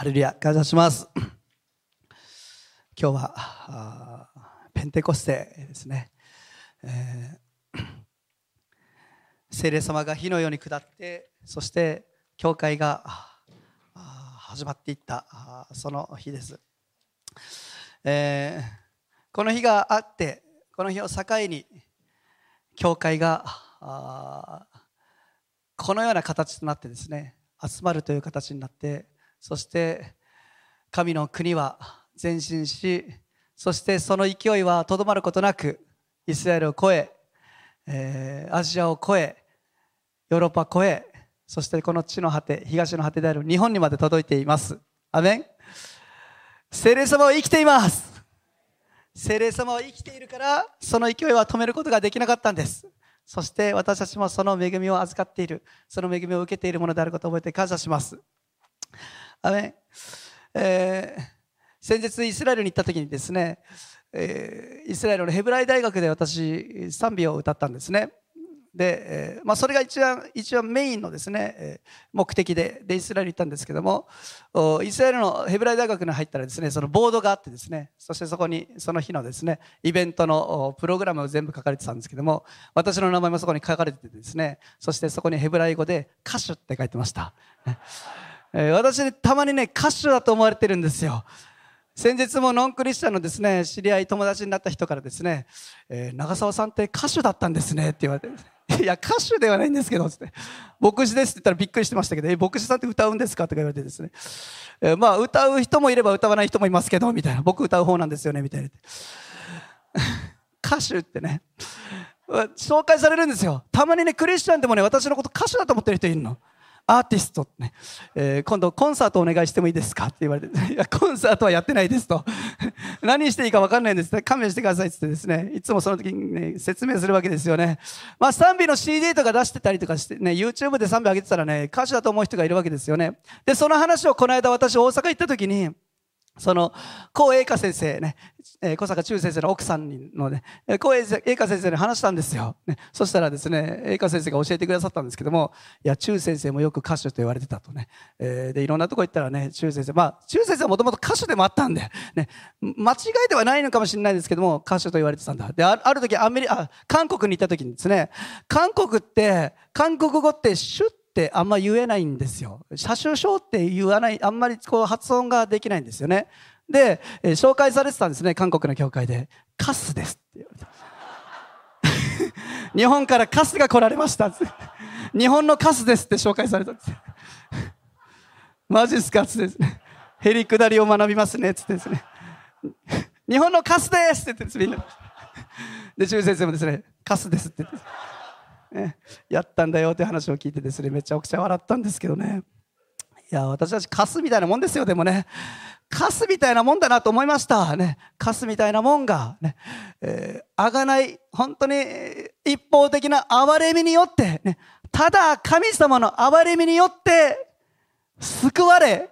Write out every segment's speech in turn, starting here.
ハレルヤ、感謝します。今日は、ペンテコステですね。えー、聖霊様が火のように下って、そして教会が始まっていったその日です。えー、この日があって、この日を境に、教会がこのような形となってですね、集まるという形になって、そして神の国は前進しそしてその勢いはとどまることなくイスラエルを越ええー、アジアを越えヨーロッパを越えそしてこの地の果て東の果てである日本にまで届いています。アメン。聖霊様は生きています。聖霊様は生きているからその勢いは止めることができなかったんです。そして私たちもその恵みを預かっているその恵みを受けているものであることを覚えて感謝します。アメえー、先日イスラエルに行った時にですね、えー、イスラエルのヘブライ大学で私賛美を歌ったんですねで、えーまあ、それが一番一番メインのですね、目的ででイスラエルに行ったんですけどもイスラエルのヘブライ大学に入ったらですねそのボードがあってですねそしてそこにその日のですねイベントのプログラムを全部書かれてたんですけども私の名前もそこに書かれててですねそしてそこにヘブライ語で歌手って書いてました。えー、私、たまにね、歌手だと思われてるんですよ。先日もノンクリスチャンのですね、知り合い、友達になった人からですね、えー、長澤さんって歌手だったんですねって言われて、いや、歌手ではないんですけど、つって、牧師ですって言ったらびっくりしてましたけど、え、牧師さんって歌うんですかとか言われてですね、えー、まあ、歌う人もいれば歌わない人もいますけど、みたいな、僕歌う方なんですよね、みたいな。歌手ってね、紹介されるんですよ。たまにね、クリスチャンでもね、私のこと歌手だと思ってる人いるの。アーティストね、えー、今度コンサートお願いしてもいいですかって言われて、いや、コンサートはやってないですと。何していいか分かんないんですね。勘弁してくださいって言ってですね、いつもその時にね、説明するわけですよね。まあ、賛美の CD とか出してたりとかしてね、YouTube で賛美上げてたらね、歌手だと思う人がいるわけですよね。で、その話をこの間私大阪行った時に、その、高栄華先生ね、えー、小坂中先生の奥さんのね、高栄華先生に話したんですよ。ね、そしたらですね、栄華先生が教えてくださったんですけども、いや、中先生もよく歌手と言われてたとね。えー、で、いろんなとこ行ったらね、中先生、まあ、中先生はもともと歌手でもあったんで、ね、間違いではないのかもしれないですけども、歌手と言われてたんだ。で、ある時、アメリカ、韓国に行った時にですね、韓国って、韓国語ってシュッってあんま言えないんですよ。車種証って言わない、あんまりこう発音ができないんですよね。で、えー、紹介されてたんですね、韓国の教会で。カスですって言われて。日本からカスが来られました。日本のカスですって紹介されたんです。マジっすかつってですね。へりくだりを学びますね、つってですね。日本のカスですって言ってです、みんな。で、中先生もですね、カスですって言って。やったんだよって話を聞いてですねめちゃくちゃ笑ったんですけどね。いや私たちカスみたいなもんですよでもね。カスみたいなもんだなと思いました。ねカスみたいなもんがね、あがない本当に一方的な憐れみによって、ね、ただ神様の憐れみによって救われ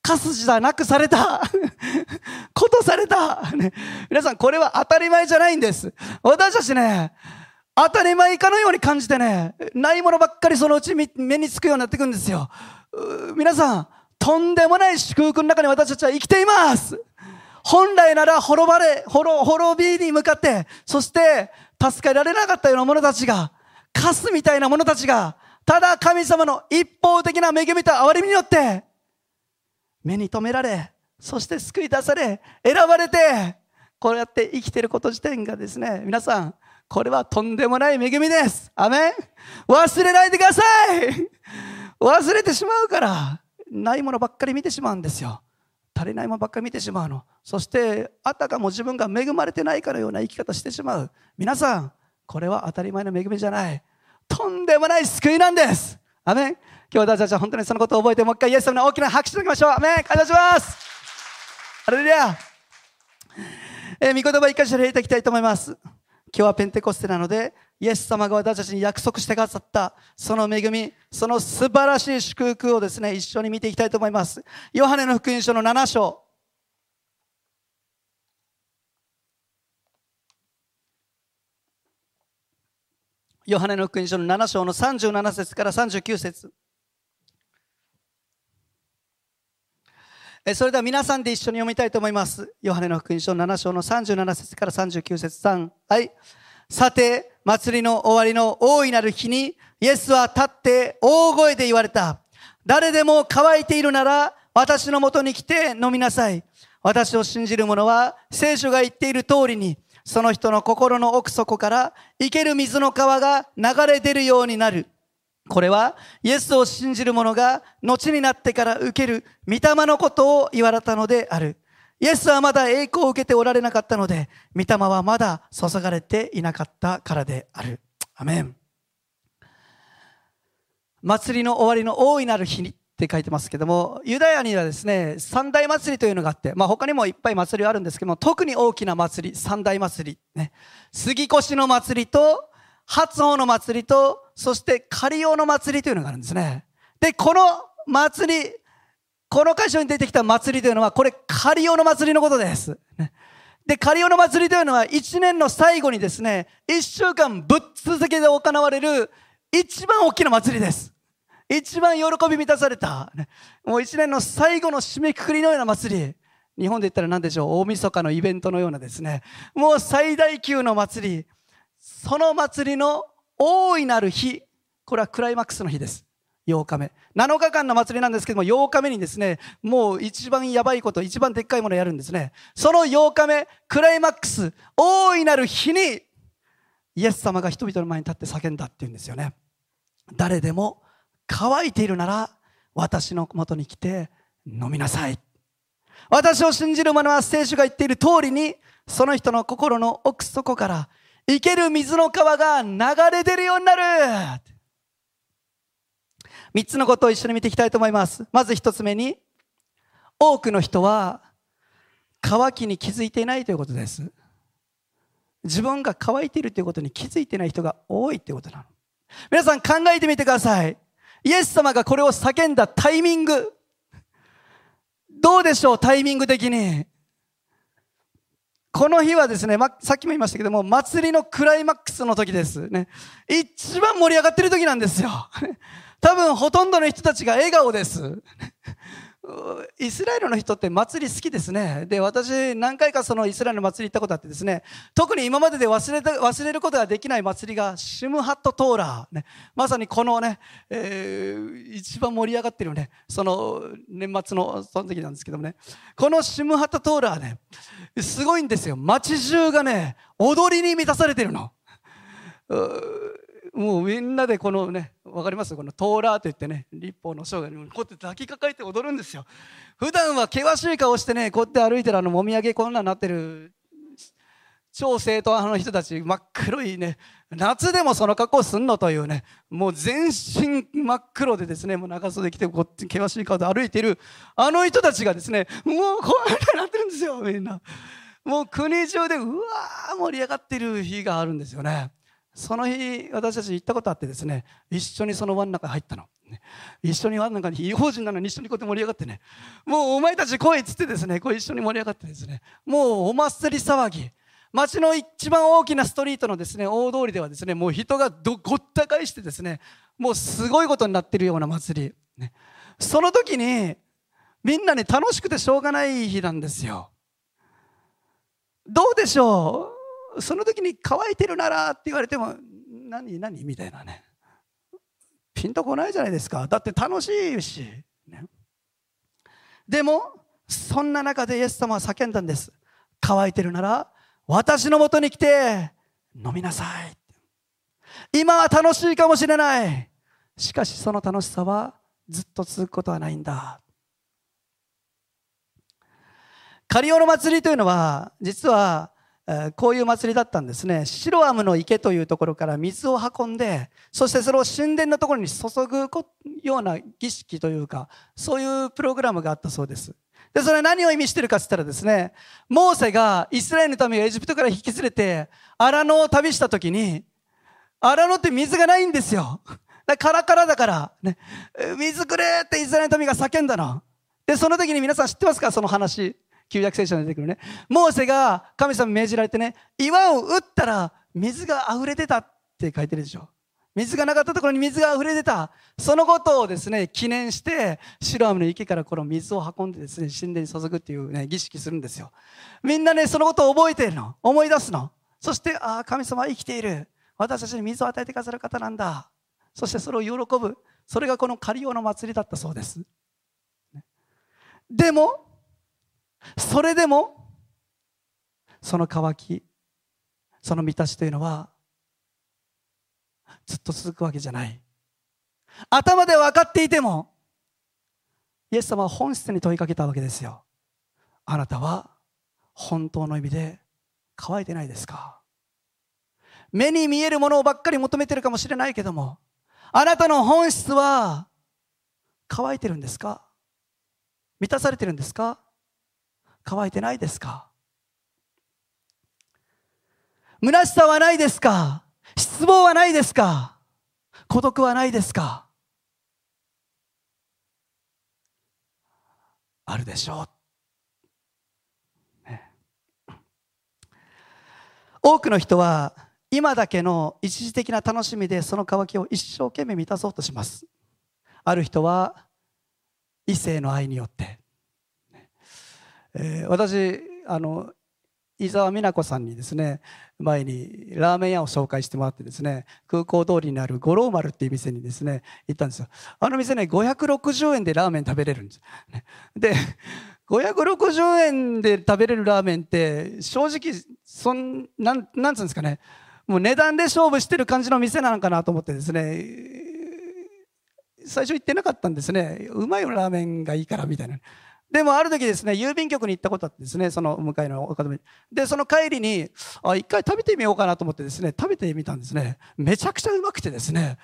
カスじゃなくされた ことされた、ね、皆さんこれは当たり前じゃないんです。私たちね当たり前かのように感じてね、ないものばっかりそのうち目につくようになっていくんですよ。皆さん、とんでもない祝福の中に私たちは生きています。本来なら滅ばれ、滅びに向かって、そして助けられなかったような者たちが、カスみたいな者たちが、ただ神様の一方的な恵みと憐れみによって、目に留められ、そして救い出され、選ばれて、こうやって生きてること自体がですね、皆さん、これはとんでもない恵みです。アメン忘れないでください忘れてしまうから、ないものばっかり見てしまうんですよ。足りないものばっかり見てしまうの。そして、あたかも自分が恵まれてないかのような生き方してしまう。皆さん、これは当たり前の恵みじゃない。とんでもない救いなんです。アメン今日私たちは本当にそのことを覚えて、もう一回イエス様に大きな拍手をいきましょう。アメン感謝しますハレルヤえー、御言葉一回しら入れていきたいと思います。今日はペンテコステなので、イエス様が私たちに約束してくださったその恵み、その素晴らしい祝福をですね、一緒に見ていきたいと思います。ヨハネの福音書の7章。ヨハネの福音書の7章の37節から39節それでは皆さんで一緒に読みたいと思います。ヨハネの福音書7章の37節から39節3。はい。さて、祭りの終わりの大いなる日に、イエスは立って大声で言われた。誰でも乾いているなら、私のもとに来て飲みなさい。私を信じる者は、聖書が言っている通りに、その人の心の奥底から生ける水の川が流れ出るようになる。これは、イエスを信じる者が後になってから受ける御霊のことを言われたのである。イエスはまだ栄光を受けておられなかったので、御霊はまだ注がれていなかったからである。アメン。祭りの終わりの大いなる日にって書いてますけども、ユダヤにはですね、三大祭りというのがあって、まあ他にもいっぱい祭りはあるんですけども、特に大きな祭り、三大祭り、ね、杉越の祭りと、初穂の祭りと、そして仮用の祭りというのがあるんですね。で、この祭り、この箇所に出てきた祭りというのは、これ仮用の祭りのことです。で、仮用の祭りというのは、一年の最後にですね、一週間ぶっ続けで行われる一番大きな祭りです。一番喜び満たされた、もう一年の最後の締めくくりのような祭り。日本で言ったら何でしょう？大晦日のイベントのようなですね。もう最大級の祭り。その祭りの大いなる日、これはクライマックスの日です。8日目。7日間の祭りなんですけども、8日目にですね、もう一番やばいこと、一番でっかいものをやるんですね。その8日目、クライマックス、大いなる日に、イエス様が人々の前に立って叫んだっていうんですよね。誰でも乾いているなら、私のもとに来て飲みなさい。私を信じる者は聖書が言っている通りに、その人の心の奥底から生ける水の川が流れ出るようになる三つのことを一緒に見ていきたいと思います。まず一つ目に、多くの人は乾きに気づいていないということです。自分が乾いているということに気づいていない人が多いということなの。皆さん考えてみてください。イエス様がこれを叫んだタイミング。どうでしょうタイミング的に。この日はですね、ま、さっきも言いましたけども、祭りのクライマックスの時です。ね。一番盛り上がってる時なんですよ。多分ほとんどの人たちが笑顔です。イスラエルの人って祭り好きですね。で、私何回かそのイスラエルの祭り行ったことあってですね、特に今までで忘れた忘れることができない祭りがシムハットトーラー、ね、まさにこのね、えー、一番盛り上がってるね、その年末のその時なんですけどもね、このシムハットトーラーね、すごいんですよ。街中がね、踊りに満たされてるの。もうみんなでこのね、わかります？このトーラーと言ってね、立法の生涯にこうやって抱きかかえて踊るんですよ。普段は険しい顔してね、こうやって歩いてるあのもみあげこんなになってる超生徒派の人たち、真っ黒いね、夏でもその格好すんのというね、もう全身真っ黒でですね、もう長袖着て、こっち険しい顔で歩いてる、あの人たちがですね、もうこうやってなってるんですよ、みんな。もう国中でうわー盛り上がってる日があるんですよね。その日、私たち行ったことあってですね、一緒にその輪の中入ったの。一緒に輪の中に、違法人なのに一緒にこうやって盛り上がってね、もうお前たち来いっつってですね、こう一緒に盛り上がってですね、もうお祭り騒ぎ、街の一番大きなストリートのですね、大通りではですね、もう人がごった返してですね、もうすごいことになってるような祭り。ね、その時に、みんなね、楽しくてしょうがない日なんですよ。どうでしょう？その時に乾いてるならって言われても何何？みたいなね。ピンとこないじゃないですか。だって楽しいし、ね、でもそんな中でイエス様は叫んだんです。乾いてるなら私のもとに来て飲みなさい。今は楽しいかもしれない。しかしその楽しさはずっと続くことはないんだ。カリオの祭りというのは実はこういう祭りだったんですね。シロアムの池というところから水を運んで、そしてそれを神殿のところに注ぐような儀式というか、そういうプログラムがあったそうです。で、それは何を意味してるかって言ったらですね、モーセがイスラエルの民をエジプトから引き連れて、荒野を旅した時に、荒野って水がないんですよ。カラカラだから、ね、水くれってイスラエルの民が叫んだの。で、その時に皆さん知ってますか？その話。旧約聖書に出てくるね。モーセが神様に命じられてね、岩を打ったら水が溢れてたって書いてるでしょ。水がなかったところに水が溢れ出た。そのことをですね、記念して、シロアムの池からこの水を運んでですね、神殿に注ぐっていうね、儀式するんですよ。みんなね、そのことを覚えているの。思い出すの。そして、ああ、神様は生きている。私たちに水を与えてくださる方なんだ。そしてそれを喜ぶ。それがこのカリオの祭りだったそうです。でも、それでも、その渇き、その満たしというのは、ずっと続くわけじゃない。頭で分かっていても、イエス様は本質に問いかけたわけですよ。あなたは本当の意味で乾いてないですか？目に見えるものをばっかり求めてるかもしれないけども、あなたの本質は乾いてるんですか？満たされてるんですか？乾いてないですか？虚しさはないですか？失望はないですか？孤独はないですか？あるでしょう、ね、多くの人は今だけの一時的な楽しみでその渇きを一生懸命満たそうとします。ある人は異性の愛によって、えー、私あの伊沢美奈子さんにですね前にラーメン屋を紹介してもらってですね空港通りにある五郎丸っていう店にですね行ったんですよ。あの店ね560円でラーメン食べれるんですで560円で食べれるラーメンって正直そんなんなんつうんですかね。もう値段で勝負してる感じの店なのかなと思ってですね最初行ってなかったんですね。うまいラーメンがいいからみたいな。でもある時ですね、郵便局に行ったことあってですね、その向かいのお方に。で、その帰りに、あ、一回食べてみようかなと思ってですね、食べてみたんですね。めちゃくちゃうまくてですね、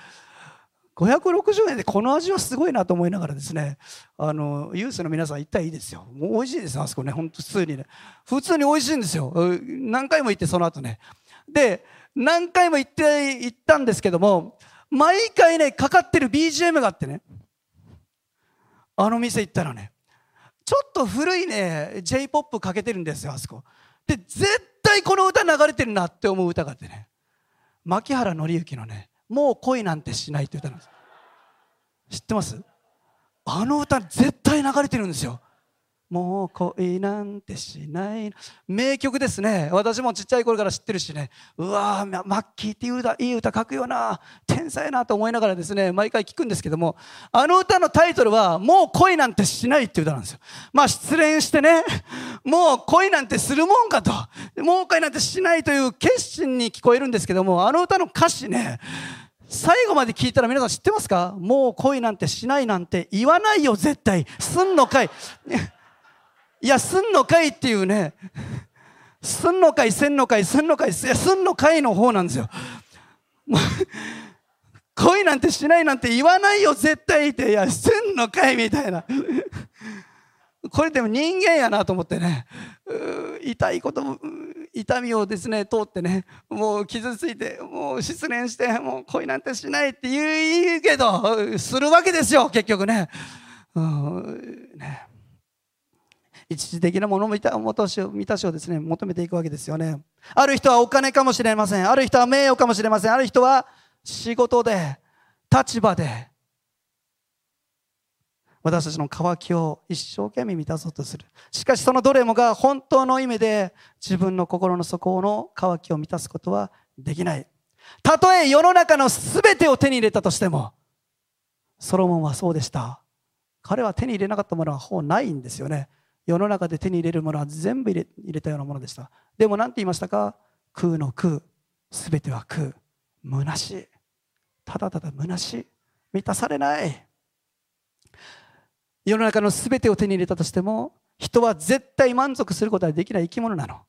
560円でこの味はすごいなと思いながらですね、あの、ユースの皆さん行ったらいいですよ。もう美味しいです、あそこね、ほんと普通にね。普通に美味しいんですよ。何回も行って、その後ね。で、何回も行って、行ったんですけども、毎回ね、かかってる BGM があってね、あの店行ったらね、ちょっと古いね j p o p かけてるんですよあそこ。で絶対この歌流れてるなって思う歌があってね。牧原紀之のね「もう恋なんてしない」って歌なんです。知ってます？あの歌絶対流れてるんですよ。もう恋なんてしない名曲ですね。私もちっちゃい頃から知ってるしね。うわーマッキーっていう歌いい歌書くよな。天才なと思いながらですね毎回聞くんですけどもあの歌のタイトルはもう恋なんてしないっていう歌なんですよ。まあ失恋してねもう恋なんてするもんかと。もう恋なんてしないという決心に聞こえるんですけどもあの歌の歌詞ね最後まで聞いたら皆さん知ってますか？もう恋なんてしないなんて言わないよ絶対。すんのかい。いや、すんのかいっていうね、すんのかい、せんのかい、すんのかい、すんのかいの方なんですよ。恋なんてしないなんて言わないよ、絶対って。いや、すんのかいみたいな。これでも人間やなと思ってね、痛いこと、痛みをですね、通ってね、もう傷ついて、もう失恋して、もう恋なんてしないって言うけど、するわけですよ、結局ね。うんね一時的なもの満たしを満たしをですね求めていくわけですよね。ある人はお金かもしれません。ある人は名誉かもしれません。ある人は仕事で立場で。私たちの渇きを一生懸命満たそうとする。しかしそのどれもが本当の意味で自分の心の底の渇きを満たすことはできない。たとえ世の中の全てを手に入れたとしてもソロモンはそうでした。彼は手に入れなかったものはほぼないんですよね。世の中で手に入れるものは全部入れ入れたようなものでした。でも何て言いましたか？空の空。すべては空。虚しい。ただただ虚しい。満たされない。世の中のすべてを手に入れたとしても人は絶対満足することはできない生き物なの。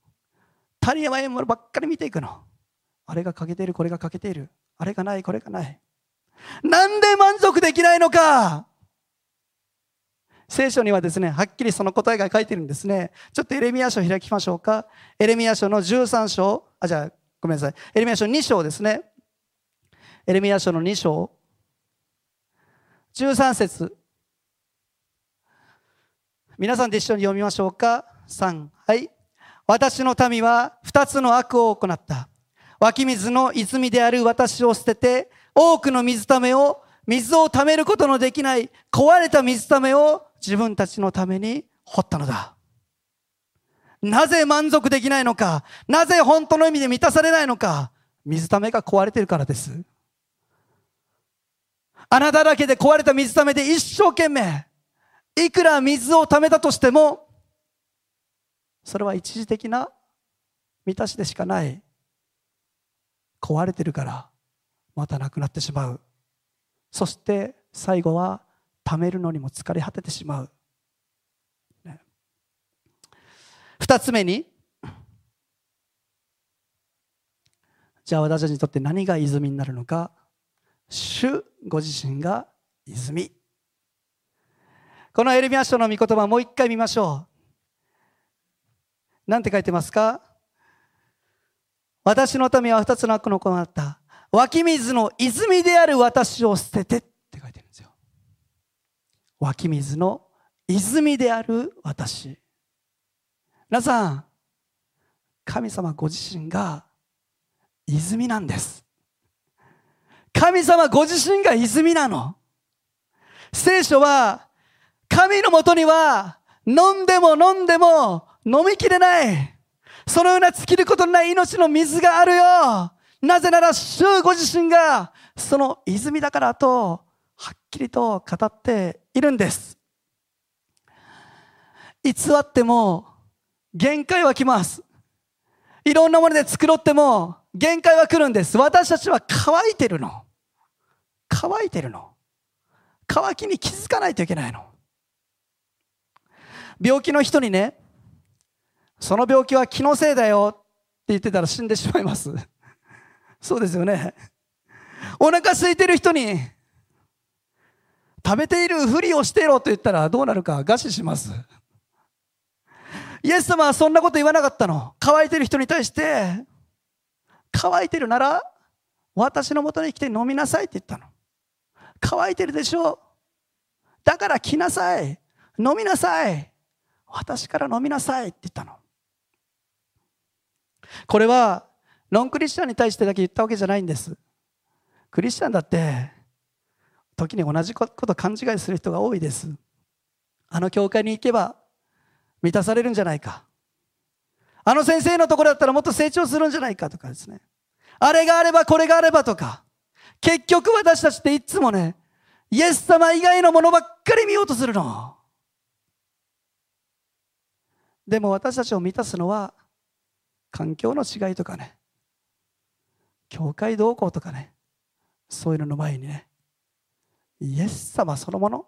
足りないものばっかり見ていくの。あれが欠けているこれが欠けている。あれがないこれがない。なんで満足できないのか？聖書にはですね、はっきりその答えが書いてるんですね。ちょっとエレミア書開きましょうか。エレミア書の13章、あ、じゃあ、ごめんなさい。エレミア書2章ですね。エレミア書の2章、13節皆さんで一緒に読みましょうか。3、はい。私の民は2つの悪を行った。湧き水の泉である私を捨てて、多くの水ためを、水を貯めることのできない壊れた水ためを自分たちのために掘ったのだ。なぜ満足できないのか？なぜ本当の意味で満たされないのか？水ためが壊れてるからです。穴だらけで壊れた水ためで一生懸命、いくら水を溜めたとしても、それは一時的な満たしでしかない。壊れてるから、またなくなってしまう。そして最後は、貯めるのにも疲れ果ててしまう。ね二つ目に、じゃあ私たちにとって何が泉になるのか、主ご自身が泉。このエルミア書の御言葉もう一回見ましょう。なんて書いてますか？私の民は二つの悪の子となった。湧き水の泉である私を捨ててって書いてるんですよ。湧き水の泉である私。皆さん、神様ご自身が泉なんです。神様ご自身が泉なの。聖書は、神のもとには、飲んでも飲んでも飲みきれない。そのような尽きることのない命の水があるよ。なぜなら、主ご自身が、その泉だからと、はっきりと語っているんです。偽っても、限界は来ます。いろんなもので作ろっても限界は来るんです。私たちは乾いてるの。乾いてるの。乾きに気づかないといけないの。病気の人にね、その病気は気のせいだよって言ってたら死んでしまいます。そうですよね。お腹空いてる人に、食べているふりをしてろと言ったらどうなるか餓死します。イエス様はそんなこと言わなかったの。乾いてる人に対して、乾いてるなら、私のもとに来て飲みなさいって言ったの。乾いてるでしょうだから来なさい。飲みなさい。私から飲みなさいって言ったの。これは、ノンクリスチャンに対してだけ言ったわけじゃないんです。クリスチャンだって、時に同じこと勘違いする人が多いです。あの教会に行けば、満たされるんじゃないか。あの先生のところだったらもっと成長するんじゃないかとかですね。あれがあればこれがあればとか。結局私たちっていつもね、イエス様以外のものばっかり見ようとするの。でも私たちを満たすのは環境の違いとかね、教会同行とかね、そういうのの前にね、イエス様そのもの、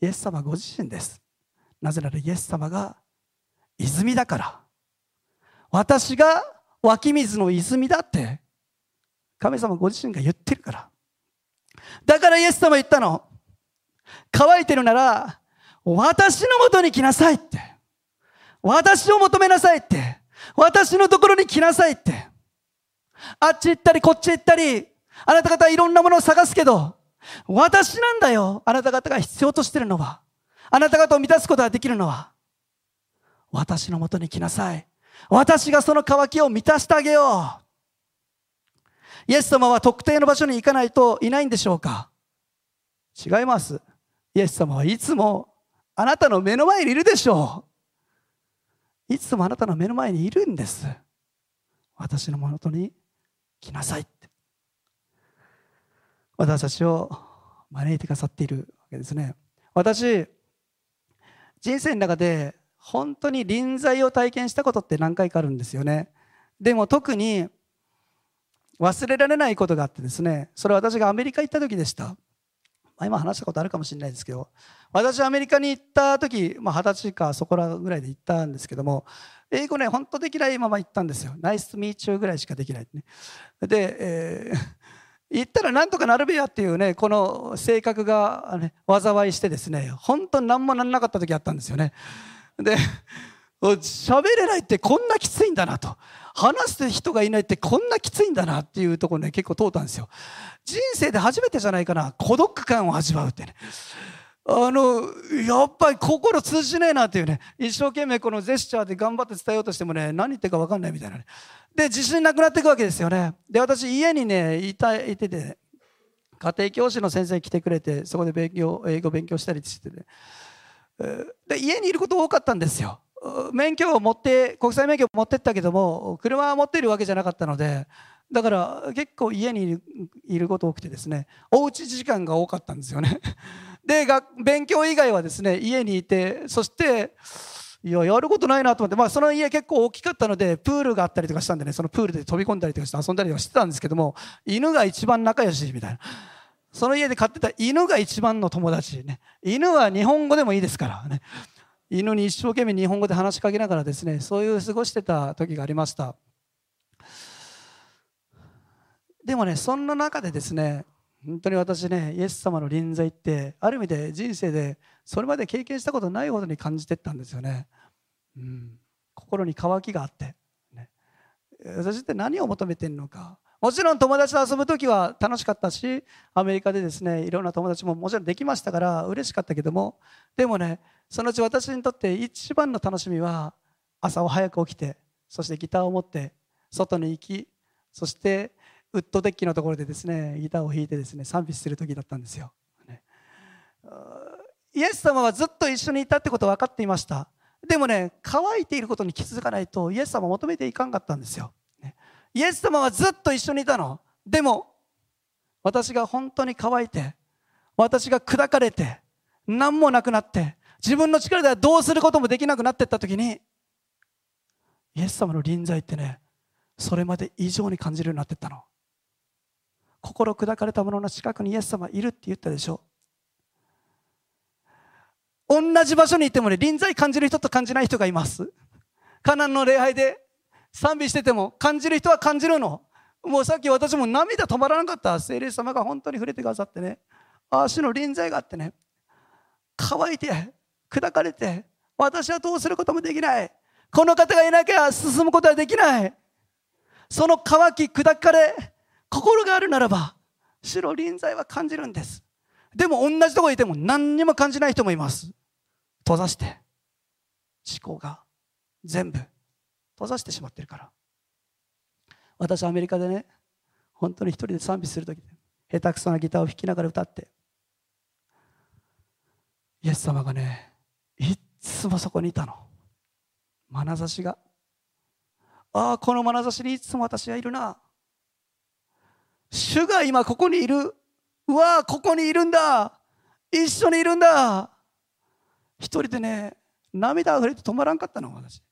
イエス様ご自身です。なぜならイエス様が泉だから。私が湧き水の泉だって神様ご自身が言ってるから。だからイエス様言ったの。乾いてるなら私のもとに来なさいって。私を求めなさいって。私のところに来なさいって。あっち行ったりこっち行ったり、あなた方いろんなものを探すけど、私なんだよ。あなた方が必要としてるのは。あなた方を満たすことができるのは、私のもとに来なさい。私がその渇きを満たしてあげよう。イエス様は特定の場所に行かないといないんでしょうか違います。イエス様はいつもあなたの目の前にいるでしょう。いつもあなたの目の前にいるんです。私のもとに来なさい。私たちを招いてくださっているわけですね。私、人生の中で本当に臨在を体験したことって何回かあるんですよね。でも特に忘れられないことがあってですね、それは私がアメリカ行った時でした。今話したことあるかもしれないですけど、私アメリカに行った時、まあ、20歳かそこらぐらいで行ったんですけども、英語ね、本当できないまま行ったんですよ。ナイスミーチューぐらいしかできない、ね。で、えー言ったらなんとかなるべやっていうね、この性格が、ね、災いしてですね、本当に何もならなかった時あったんですよね。で、喋れないってこんなきついんだなと。話す人がいないってこんなきついんだなっていうところね、結構通ったんですよ。人生で初めてじゃないかな、孤独感を味わうってね。あの、やっぱり心通じねえなっていうね、一生懸命このジェスチャーで頑張って伝えようとしてもね、何言ってるか分かんないみたいなね。で、自信なくなっていくわけですよね。で、私家にね、いた、いてて、家庭教師の先生来てくれて、そこで勉強、英語勉強したりしてね。で、家にいること多かったんですよ。免許を持って、国際免許を持ってったけども、車は持っているわけじゃなかったので、だから結構家にいること多くてですね、おうち時間が多かったんですよね。で、勉強以外はですね、家にいて、そして、いや、やることないなと思って、まあ、その家結構大きかったので、プールがあったりとかしたんでね、そのプールで飛び込んだりとかして遊んだりとかしてたんですけども、犬が一番仲良しみたいな。その家で飼ってた犬が一番の友達ね。犬は日本語でもいいですからね。犬に一生懸命日本語で話しかけながらですね、そういう過ごしてた時がありました。でもね、そんな中でですね、本当に私ね、イエス様の臨在って、ある意味で人生でそれまで経験したことないほどに感じてったんですよね。うん、心に渇きがあって、ね、私って何を求めてるのか。もちろん友達と遊ぶ時は楽しかったし、アメリカでですね、いろんな友達ももちろんできましたから嬉しかったけども、でもね、そのうち私にとって一番の楽しみは、朝を早く起きて、そしてギターを持って、外に行き、そしてウッドデッキのところでですねギターを弾いてですね賛美する時だったんですよ、ね、イエス様はずっと一緒にいたってことは分かっていました。でもね乾いていることに気づかないとイエス様を求めていかんかったんですよ、ね、イエス様はずっと一緒にいたの。でも私が本当に乾いて私が砕かれて何もなくなって自分の力ではどうすることもできなくなっていった時にイエス様の臨在ってねそれまで以上に感じるようになっていったの。心砕かれた者の近くにイエス様いるって言ったでしょ。同じ場所にいてもね臨在感じる人と感じない人がいます。カナンの礼拝で賛美してても感じる人は感じるの。もうさっき私も涙止まらなかった。聖霊様が本当に触れてくださってね。足の臨在があってね。乾いて砕かれて私はどうすることもできない。この方がいなきゃ進むことはできない。その乾き砕かれ心があるならば白臨在は感じるんです。でも同じとこにいても何にも感じない人もいます。閉ざして思考が全部閉ざしてしまってるから。私アメリカでね本当に一人で賛美する時下手くそなギターを弾きながら歌ってイエス様がねいつもそこにいたの。眼差しが。ああこの眼差しにいつも私はいるな。主が今ここにいる。うわここにいるんだ。一緒にいるんだ。一人でね、涙あふれて止まらんかったの、私。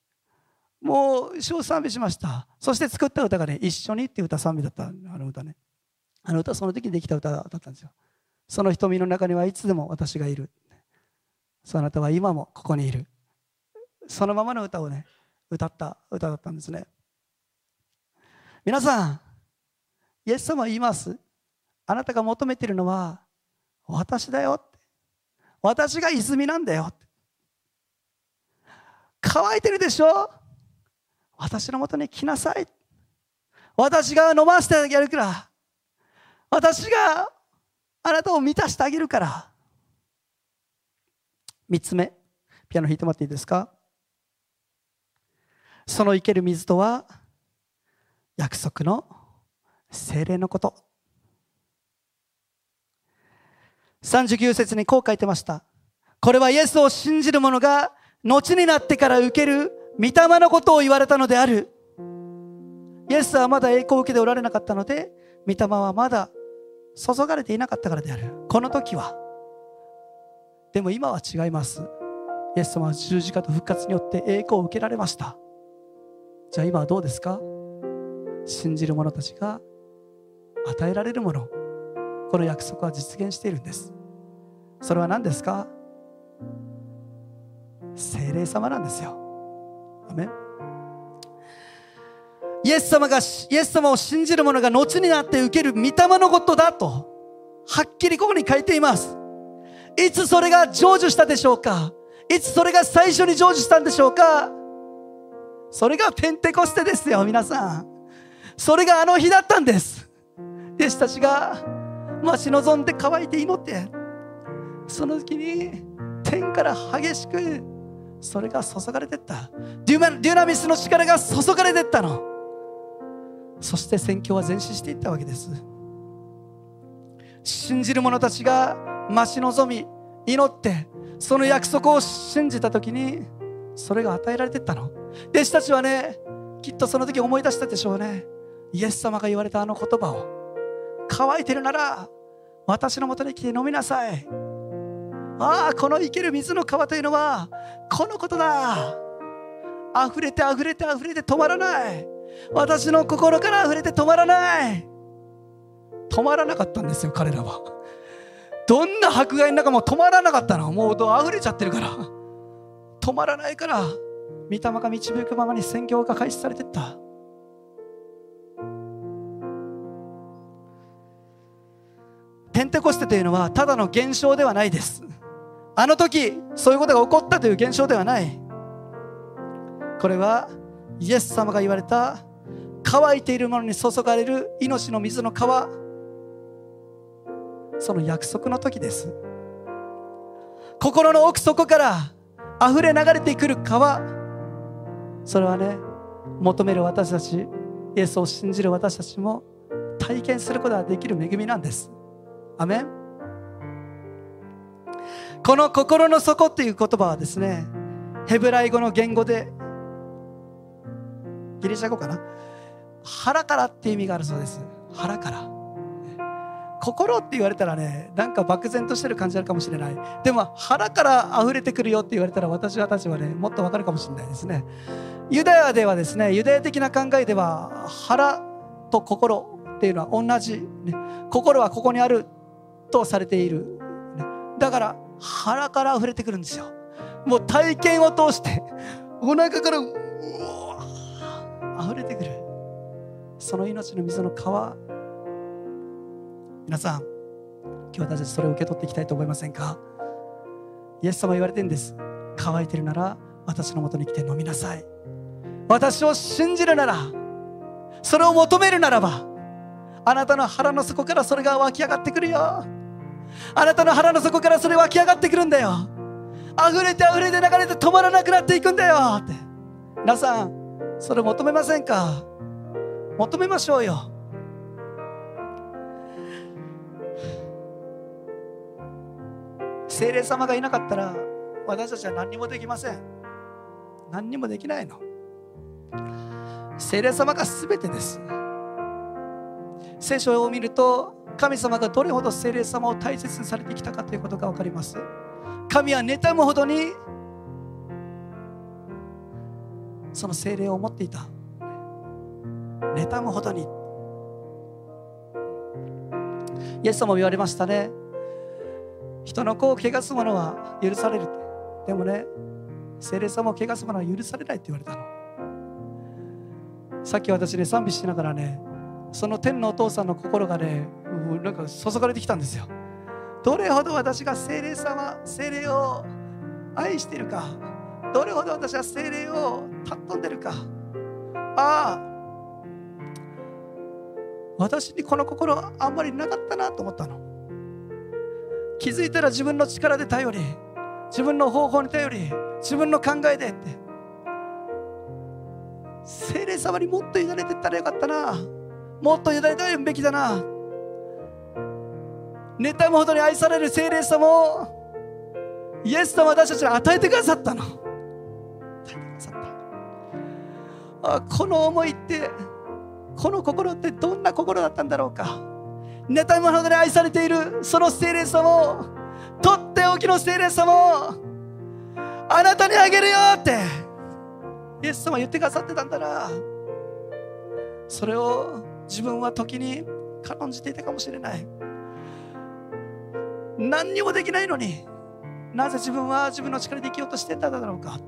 もう、主を賛美しました。そして作った歌がね、一緒にっていう歌賛美だった、あの歌ね。あの歌、その時にできた歌だったんですよ。その瞳の中にはいつでも私がいる。そなたは今もここにいる。そのままの歌をね、歌った歌だったんですね。皆さん、イエス様は言います。あなたが求めているのは私だよって。私が泉なんだよって。乾いてるでしょ？私のもとに来なさい。私が飲ませてあげるから。私があなたを満たしてあげるから。三つ目。ピアノ弾いてもらっていいですか？その生ける水とは約束の精霊のこと。39節にこう書いてました。これはイエスを信じる者が後になってから受ける御霊のことを言われたのである。イエスはまだ栄光を受けておられなかったので御霊はまだ注がれていなかったからである。この時は。でも今は違います。イエス様は十字架と復活によって栄光を受けられました。じゃあ今はどうですか？信じる者たちが与えられるもの。この約束は実現しているんです。それは何ですか？精霊様なんですよ。アメイエス様がイエス様を信じる者が後になって受ける御霊のことだとはっきりここに書いています。いつそれが成就したでしょうか？いつそれが最初に成就したんでしょうか？それがペンテコステですよ皆さん。それがあの日だったんです。弟子たちが待ち望んで乾いて祈ってその時に天から激しくそれが注がれてった。デュデュナミスの力が注がれてったの。そして宣教は前進していったわけです。信じる者たちが待ち望み祈ってその約束を信じた時にそれが与えられてったの。弟子たちはねきっとその時思い出したでしょうね。イエス様が言われたあの言葉を。乾いてるなら私のもとに来て飲みなさい。ああこの生ける水の川というのはこのことだ。溢れて溢れて溢れて止まらない。私の心から溢れて止まらない。止まらなかったんですよ彼らは。どんな迫害の中も止まらなかったの。もう溢れちゃってるから。止まらないから御霊が導くままに宣教が開始されてった。ペンテコステというのはただの現象ではないです。あの時そういうことが起こったという現象ではない。これはイエス様が言われた乾いているものに注がれる命の水の川。その約束の時です。心の奥底から溢れ流れてくる川。それはね求める私たちイエスを信じる私たちも体験することができる恵みなんです。アメンこの心の底っていう言葉はですねヘブライ語の言語でギリシャ語かな？腹からって意味があるそうです。腹から。心って言われたらねなんか漠然としてる感じあるかもしれない。でも腹から溢れてくるよって言われたら私たちはねもっとわかるかもしれないですね。ユダヤではですねユダヤ的な考えでは腹と心っていうのは同じ、ね、心はここにあるとされている、だから腹から溢れてくるんですよ。もう体験を通してお腹からうわ溢れてくる。その命の水の川皆さん今日私たちそれを受け取っていきたいと思いませんか？イエス様言われてるんです。乾いてるなら私のもとに来て飲みなさい。私を信じるならそれを求めるならばあなたの腹の底からそれが湧き上がってくるよ。あなたの腹の底からそれ湧き上がってくるんだよ。溢れて溢れて流れて止まらなくなっていくんだよ。って。皆さんそれ求めませんか？求めましょうよ。精霊様がいなかったら私たちは何にもできません。何にもできないの。精霊様が全てです。聖書を見ると神様がどれほど精霊様を大切にされてきたかということが分かります。神は妬むほどにその精霊を持っていた。妬むほどに。イエス様も言われましたね。人の子を汚す者は許される。でもね精霊様を汚す者は許されないって言われたの。さっき私ね賛美しながらねその天のお父さんの心がねなんか注がれてきたんですよ。どれほど私が精霊様精霊を愛しているかどれほど私は精霊を尊んでるか。ああ私にこの心あんまりなかったなと思ったの。気づいたら自分の力で頼り自分の方法に頼り自分の考えでって。精霊様にもっと委ねてったらよかったな。もっと委ねてるべきだな。妬むほどに愛される精霊様をイエス様私たちに与えてくださったの。与えてくださった。あこの思いってこの心ってどんな心だったんだろうか。妬むほどに愛されているその聖霊様をとっておきの聖霊様をあなたにあげるよってイエス様言ってくださってたんだな。それを自分は時に軽んじていたかもしれない。何にもできないのになぜ自分は自分の力で生きようとしてただろうか。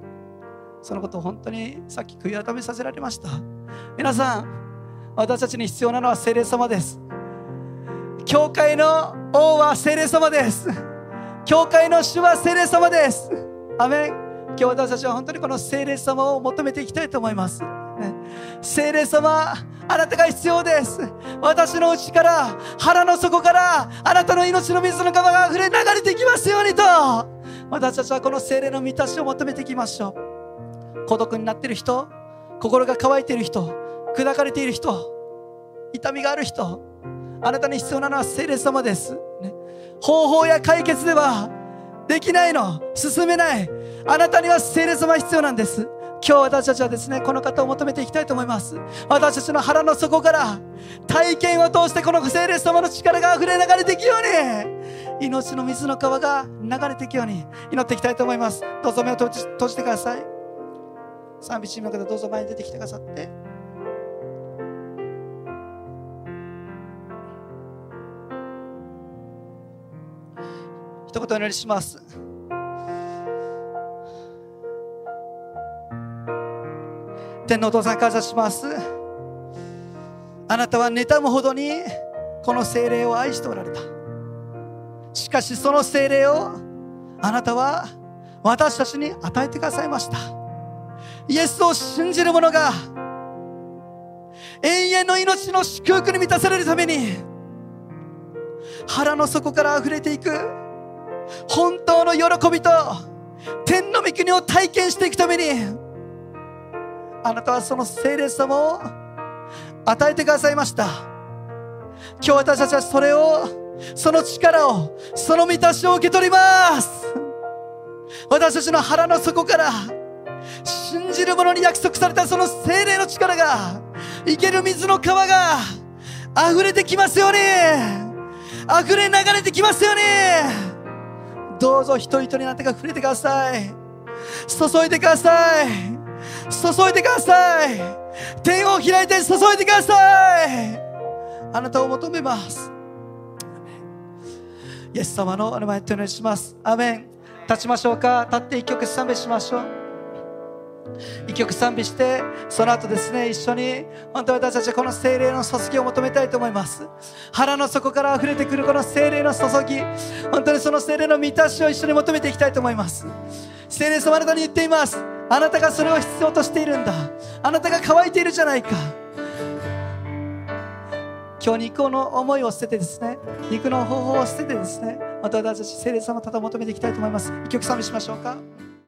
そのことを本当にさっき悔い改めさせられました。皆さん私たちに必要なのは聖霊様です。教会の王は聖霊様です。教会の主は聖霊様です。アメン。今日私たちは本当にこの聖霊様を求めていきたいと思います、ね、聖霊様あなたが必要です。私の内から腹の底からあなたの命の水の川が溢れ流れていきますようにと。私たちはこの精霊の満たしを求めていきましょう。孤独になっている人心が乾いている人砕かれている人痛みがある人あなたに必要なのは聖霊様です、ね、方法や解決ではできないの。進めない。あなたには聖霊様必要なんです。今日私たちはですねこの方を求めていきたいと思います。私たちの腹の底から体験を通してこの聖霊様の力が溢れ流れていくように命の水の川が流れていくように祈っていきたいと思います。どうぞ目を閉じ閉じてください。賛美チームの方どうぞ前に出てきてくださって。一言お祈りします。天のお父さん感謝します。あなたは妬むほどにこの精霊を愛しておられた。しかしその精霊をあなたは私たちに与えてくださいました。イエスを信じる者が永遠の命の祝福に満たされるために腹の底から溢れていく本当の喜びと天の御国を体験していくためにあなたはその聖霊様を与えてくださいました。今日私たちはそれをその力をその満たしを受け取ります。私たちの腹の底から信じる者に約束されたその精霊の力が生ける水の川が溢れてきますように。溢れ流れてきますように。どうぞ人々になってか触れてください。注いでください。注いでください。天を開いて注いでください。あなたを求めます。イエス様のお名前でお願いします。アメン。立ちましょうか。立って一曲賛美しましょう。一曲賛美してその後ですね一緒に本当私たちはこの精霊の注ぎを求めたいと思います。腹の底から溢れてくるこの精霊の注ぎ。本当にその精霊の満たしを一緒に求めていきたいと思います。精霊様あなたに言っています。あなたがそれを必要としているんだ。あなたが乾いているじゃないか。今日肉の思いを捨ててですね。肉の方法を捨ててですね。また私たち聖霊様ただ求めていきたいと思います。一曲賛美しましょうか。